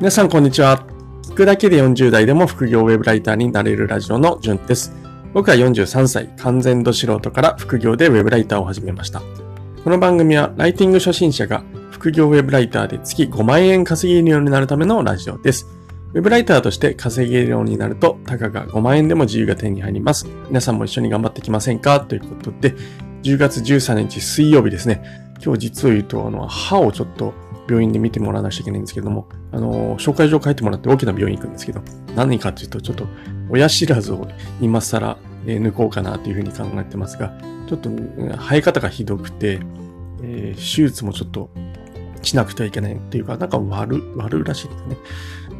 皆さんこんにちは。聞くだけで40代でも副業ウェブライターになれるラジオのじゅんです。僕は43歳、完全度素人から副業でウェブライターを始めました。この番組はライティング初心者が副業ウェブライターで月5万円稼げるようになるためのラジオです。ウェブライターとして稼げるようになると、たかが5万円でも自由が手に入ります。皆さんも一緒に頑張ってきませんか？ということで、10月13日水曜日ですね。今日実を言うと、あの、歯をちょっと病院で見てもらわなきゃいけないんですけども、あの、紹介状書いてもらって大きな病院行くんですけど、何かっていうと、ちょっと親知らずを今更、え抜こうかなというふうに考えてますが、ちょっと生え方がひどくて、えー、手術もちょっとしなくてはいけないっていうか、なんか悪、悪らしいですね。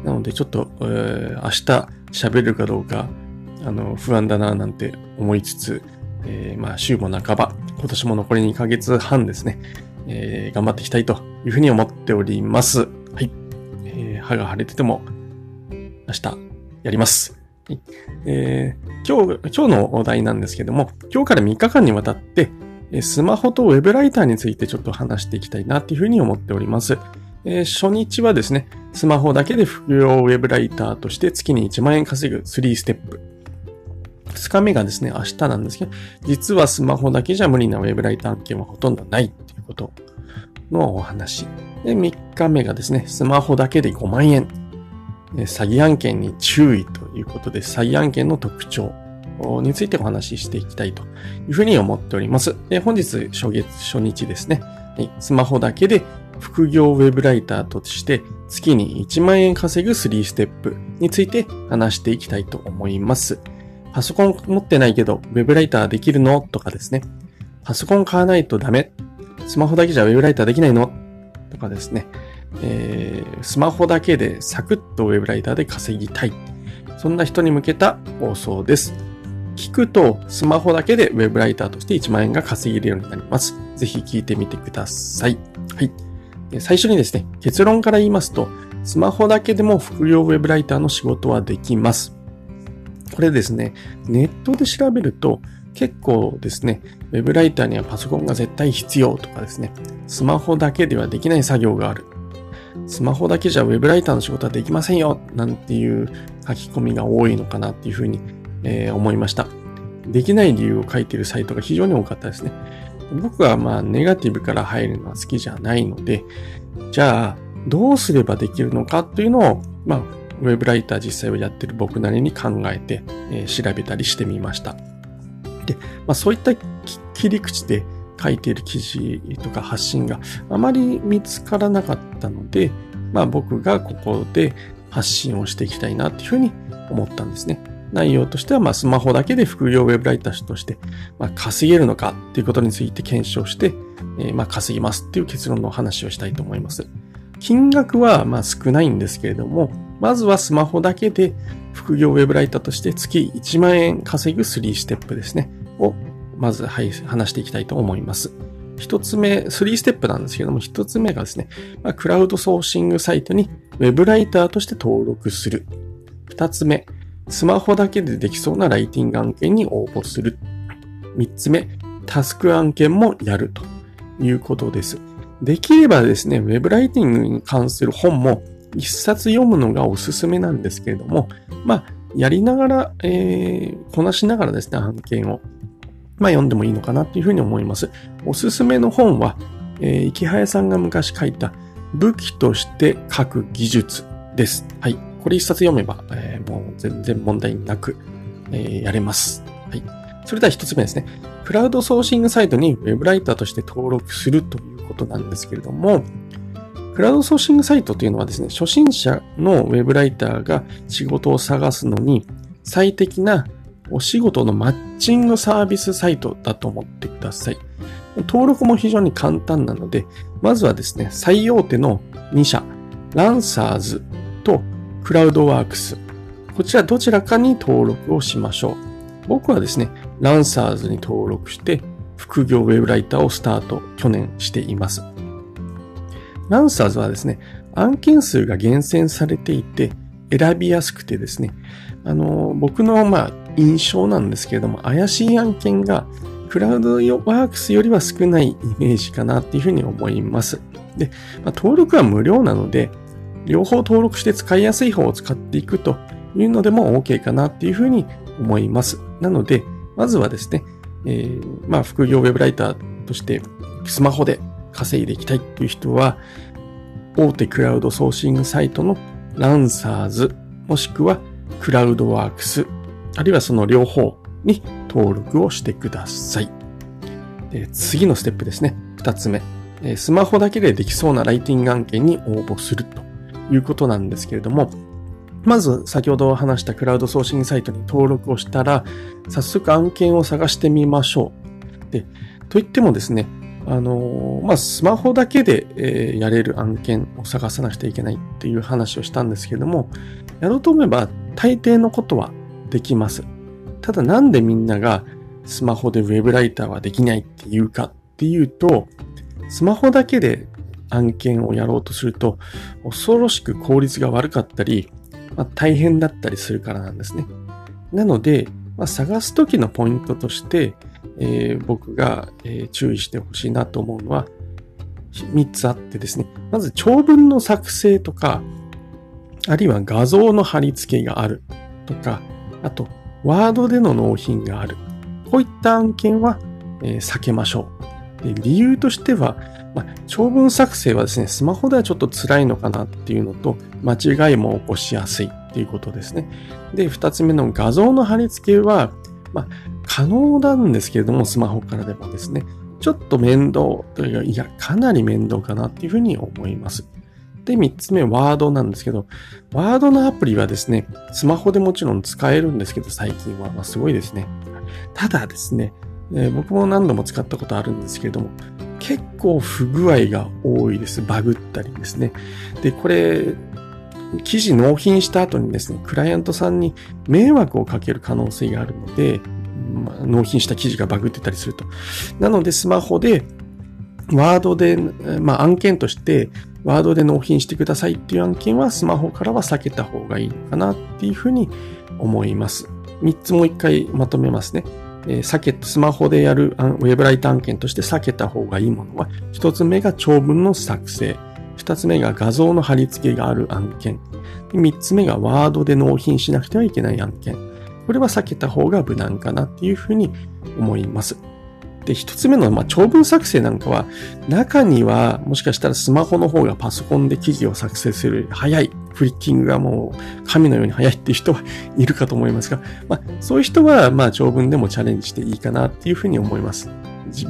なのでちょっと、えー、明日喋るかどうか、あの、不安だななんて思いつつ、えー、まあ、週も半ば、今年も残り2ヶ月半ですね。えー、頑張っていきたいというふうに思っております。はい。えー、歯が腫れてても、明日やります。はい、えー、今日、今日のお題なんですけども、今日から3日間にわたって、スマホとウェブライターについてちょっと話していきたいなっていうふうに思っております。えー、初日はですね、スマホだけで副業ウェブライターとして月に1万円稼ぐ3ステップ。2日目がですね、明日なんですけど、実はスマホだけじゃ無理なウェブライター案件はほとんどないことのお話。で、3日目がですね、スマホだけで5万円。詐欺案件に注意ということで、詐欺案件の特徴についてお話ししていきたいというふうに思っております。で本日初月初日ですね、スマホだけで副業ウェブライターとして月に1万円稼ぐ3ステップについて話していきたいと思います。パソコン持ってないけどウェブライターできるの？とかですね。パソコン買わないとダメ。スマホだけじゃウェブライターできないの？とかですね。えー、スマホだけでサクッとウェブライターで稼ぎたい。そんな人に向けた放送です。聞くとスマホだけでウェブライターとして1万円が稼げるようになります。ぜひ聞いてみてください。はい。最初にですね、結論から言いますと、スマホだけでも副業ウェブライターの仕事はできます。これですね、ネットで調べると結構ですね、ウェブライターにはパソコンが絶対必要とかですね、スマホだけではできない作業がある。スマホだけじゃウェブライターの仕事はできませんよなんていう書き込みが多いのかなっていうふうに、えー、思いました。できない理由を書いているサイトが非常に多かったですね。僕はまあネガティブから入るのは好きじゃないので、じゃあどうすればできるのかというのを、まあ、ウェブライター実際をやってる僕なりに考えて、えー、調べたりしてみました。で、まあ、そういった切り口で書いている記事とか発信があまり見つからなかったので、まあ僕がここで発信をしていきたいなっていうふうに思ったんですね。内容としては、まあ、スマホだけで副業ウェブライターとして、まあ、稼げるのかっていうことについて検証して、えー、まあ、稼ぎますっていう結論の話をしたいと思います。金額は、まあ、少ないんですけれども、まずはスマホだけで副業ウェブライターとして月1万円稼ぐ3ステップですね。を、まず、はい、話していきたいと思います。一つ目、3ステップなんですけども、一つ目がですね、まあ、クラウドソーシングサイトにウェブライターとして登録する。二つ目、スマホだけでできそうなライティング案件に応募する。三つ目、タスク案件もやるということです。できればですね、ウェブライティングに関する本も一冊読むのがおすすめなんですけれども、まあ、やりながら、えー、こなしながらですね、案件を、まあ、読んでもいいのかなっていうふうに思います。おすすめの本は、えー、池早さんが昔書いた武器として書く技術です。はい。これ一冊読めば、えー、もう全然問題なく、えー、やれます。はい。それでは一つ目ですね。クラウドソーシングサイトに Web ライターとして登録するということなんですけれども、クラウドソーシングサイトというのはですね、初心者の Web ライターが仕事を探すのに最適なお仕事のマッチングサービスサイトだと思ってください。登録も非常に簡単なので、まずはですね、最大手の2社、ランサーズとクラウドワークス。こちらどちらかに登録をしましょう。僕はですね、ランサーズに登録して、副業ウェブライターをスタート、去年しています。ランサーズはですね、案件数が厳選されていて、選びやすくてですね、あの、僕のまあ印象なんですけれども、怪しい案件がクラウドワークスよりは少ないイメージかなっていうふうに思います。で、まあ、登録は無料なので、両方登録して使いやすい方を使っていくというのでも OK かなっていうふうに思います。なので、まずはですね、えー、まあ、副業ウェブライターとしてスマホで稼いでいきたいっていう人は、大手クラウドソーシングサイトのランサーズ、もしくはクラウドワークス、あるいはその両方に登録をしてください。で次のステップですね。二つ目。スマホだけでできそうなライティング案件に応募するということなんですけれども、まず先ほど話したクラウドソーシングサイトに登録をしたら、早速案件を探してみましょう。で、といってもですね、あのまあ、スマホだけで、え、やれる案件を探さなくちゃいけないっていう話をしたんですけれども、やろうと思えば大抵のことはできます。ただなんでみんながスマホでウェブライターはできないっていうかっていうと、スマホだけで案件をやろうとすると、恐ろしく効率が悪かったり、まあ、大変だったりするからなんですね。なので、まあ、探すときのポイントとして、えー、僕が、えー、注意してほしいなと思うのは、3つあってですね。まず長文の作成とか、あるいは画像の貼り付けがあるとか、あと、ワードでの納品がある。こういった案件は、えー、避けましょう。で理由としては、まあ、長文作成はですね、スマホではちょっと辛いのかなっていうのと、間違いも起こしやすいっていうことですね。で、二つ目の画像の貼り付けは、まあ、可能なんですけれども、スマホからでもですね、ちょっと面倒というか、いや、かなり面倒かなっていうふうに思います。で、三つ目、ワードなんですけど、ワードのアプリはですね、スマホでもちろん使えるんですけど、最近は、まあ、すごいですね。ただですね、えー、僕も何度も使ったことあるんですけれども、結構不具合が多いです。バグったりですね。で、これ、記事納品した後にですね、クライアントさんに迷惑をかける可能性があるので、まあ、納品した記事がバグってたりすると。なので、スマホで、ワードで、まあ、案件として、ワードで納品してくださいっていう案件は、スマホからは避けた方がいいかなっていうふうに思います。三つもう一回まとめますね。避け、スマホでやるウェブライター案件として避けた方がいいものは、一つ目が長文の作成。二つ目が画像の貼り付けがある案件。三つ目がワードで納品しなくてはいけない案件。これは避けた方が無難かなっていうふうに思います。で、一つ目の、ま、長文作成なんかは、中には、もしかしたらスマホの方がパソコンで記事を作成する早い、フリッキングがもう神のように早いっていう人はいるかと思いますが、まあ、そういう人は、ま、長文でもチャレンジしていいかなっていうふうに思います。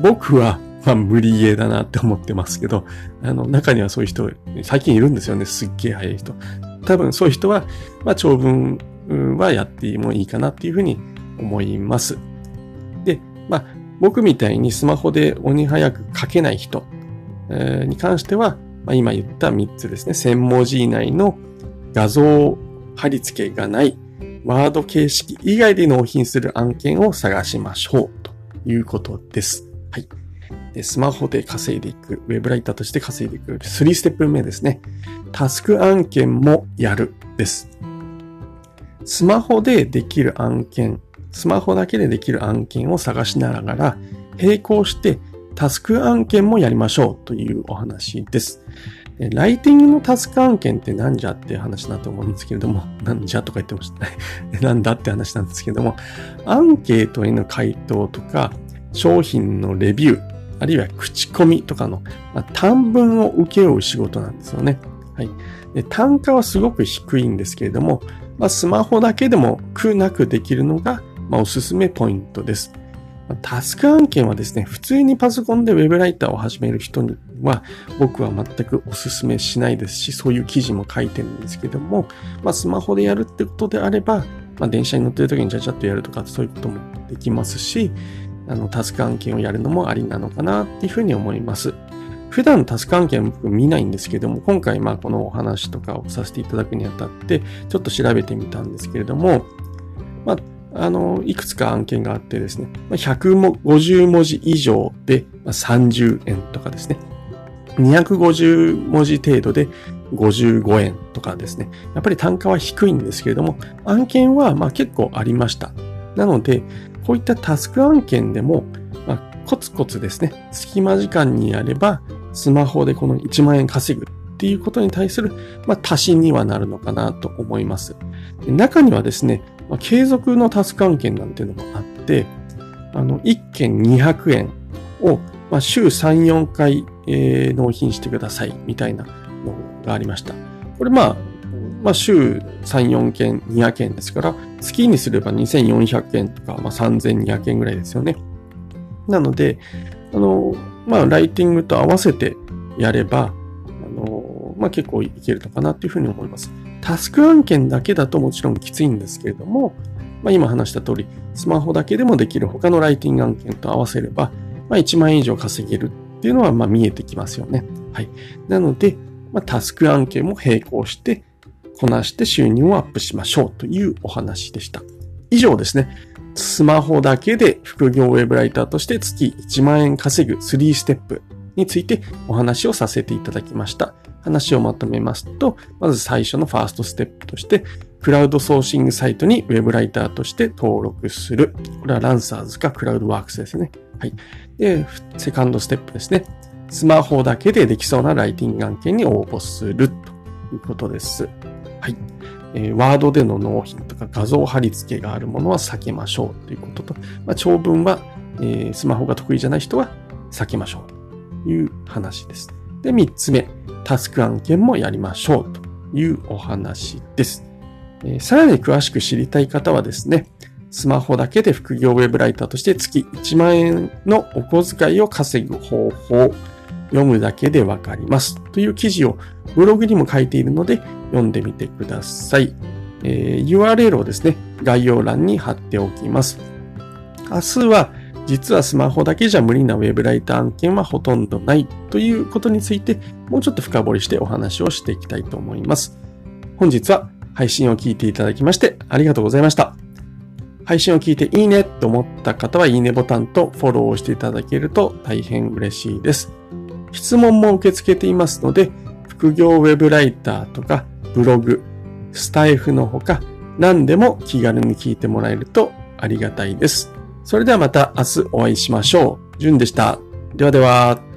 僕は、まあ、無理ゲーだなって思ってますけど、あの、中にはそういう人、最近いるんですよね。すっげえ早い人。多分そういう人は、まあ、長文はやってもいいかなっていうふうに思います。で、まあ、僕みたいにスマホで鬼早く書けない人に関しては、まあ、今言った3つですね。1000文字以内の画像貼り付けがないワード形式以外で納品する案件を探しましょうということです。はい。でスマホで稼いでいく、ウェブライターとして稼いでいく3ステップ目ですね。タスク案件もやるです。スマホでできる案件スマホだけでできる案件を探しながら、並行してタスク案件もやりましょうというお話です。ライティングのタスク案件ってなんじゃっていう話だと思うんですけれども、なんじゃとか言ってましたね。なんだって話なんですけれども、アンケートへの回答とか、商品のレビュー、あるいは口コミとかの、まあ、短文を受け負う仕事なんですよね。はい。で単価はすごく低いんですけれども、まあ、スマホだけでも苦なくできるのがまあ、おすすめポイントです。タスク案件はですね、普通にパソコンでウェブライターを始める人には、僕は全くお勧めしないですし、そういう記事も書いてるんですけども、まあ、スマホでやるってことであれば、まあ、電車に乗ってる時にちゃちゃっとやるとか、そういうこともできますし、あの、タスク案件をやるのもありなのかなっていうふうに思います。普段タスク案件僕見ないんですけども、今回まあこのお話とかをさせていただくにあたって、ちょっと調べてみたんですけれども、あ、の、いくつか案件があってですね、150文字以上で30円とかですね、250文字程度で55円とかですね、やっぱり単価は低いんですけれども、案件はま結構ありました。なので、こういったタスク案件でも、ま、コツコツですね、隙間時間にやれば、スマホでこの1万円稼ぐっっていうことに対する、まあ、足しにはなるのかなと思います。中にはですね、まあ、継続のタスク案件なんていうのもあって、あの、1件200円を、まあ、週3、4回、えー、納品してください、みたいなのがありました。これまあ、まあ、週3、4件、200円ですから、月にすれば2400円とか、まあ、3200円ぐらいですよね。なので、あの、まあ、ライティングと合わせてやれば、あの、まあ、結構いけるのかなというふうに思います。タスク案件だけだともちろんきついんですけれども、まあ、今話した通り、スマホだけでもできる他のライティング案件と合わせれば、まあ、1万円以上稼げるっていうのはま見えてきますよね。はい。なので、まあ、タスク案件も並行してこなして収入をアップしましょうというお話でした。以上ですね。スマホだけで副業ウェブライターとして月1万円稼ぐ3ステップについてお話をさせていただきました。話をまとめますと、まず最初のファーストステップとして、クラウドソーシングサイトにウェブライターとして登録する。これはランサーズかクラウドワークスですね。はい。で、セカンドステップですね。スマホだけでできそうなライティング案件に応募するということです。はい。えー、ワードでの納品とか画像貼り付けがあるものは避けましょうということと、まあ、長文は、えー、スマホが得意じゃない人は避けましょういう話です。で、三つ目、タスク案件もやりましょうというお話です。えー、さらに詳しく知りたい方はですね、スマホだけで副業ウェブライターとして月1万円のお小遣いを稼ぐ方法、読むだけでわかりますという記事をブログにも書いているので読んでみてください。えー、URL をですね、概要欄に貼っておきます。明日は実はスマホだけじゃ無理なウェブライター案件はほとんどないということについてもうちょっと深掘りしてお話をしていきたいと思います。本日は配信を聞いていただきましてありがとうございました。配信を聞いていいねと思った方はいいねボタンとフォローをしていただけると大変嬉しいです。質問も受け付けていますので、副業ウェブライターとかブログ、スタイフのほか何でも気軽に聞いてもらえるとありがたいです。それではまた明日お会いしましょう。じゅんでした。ではでは。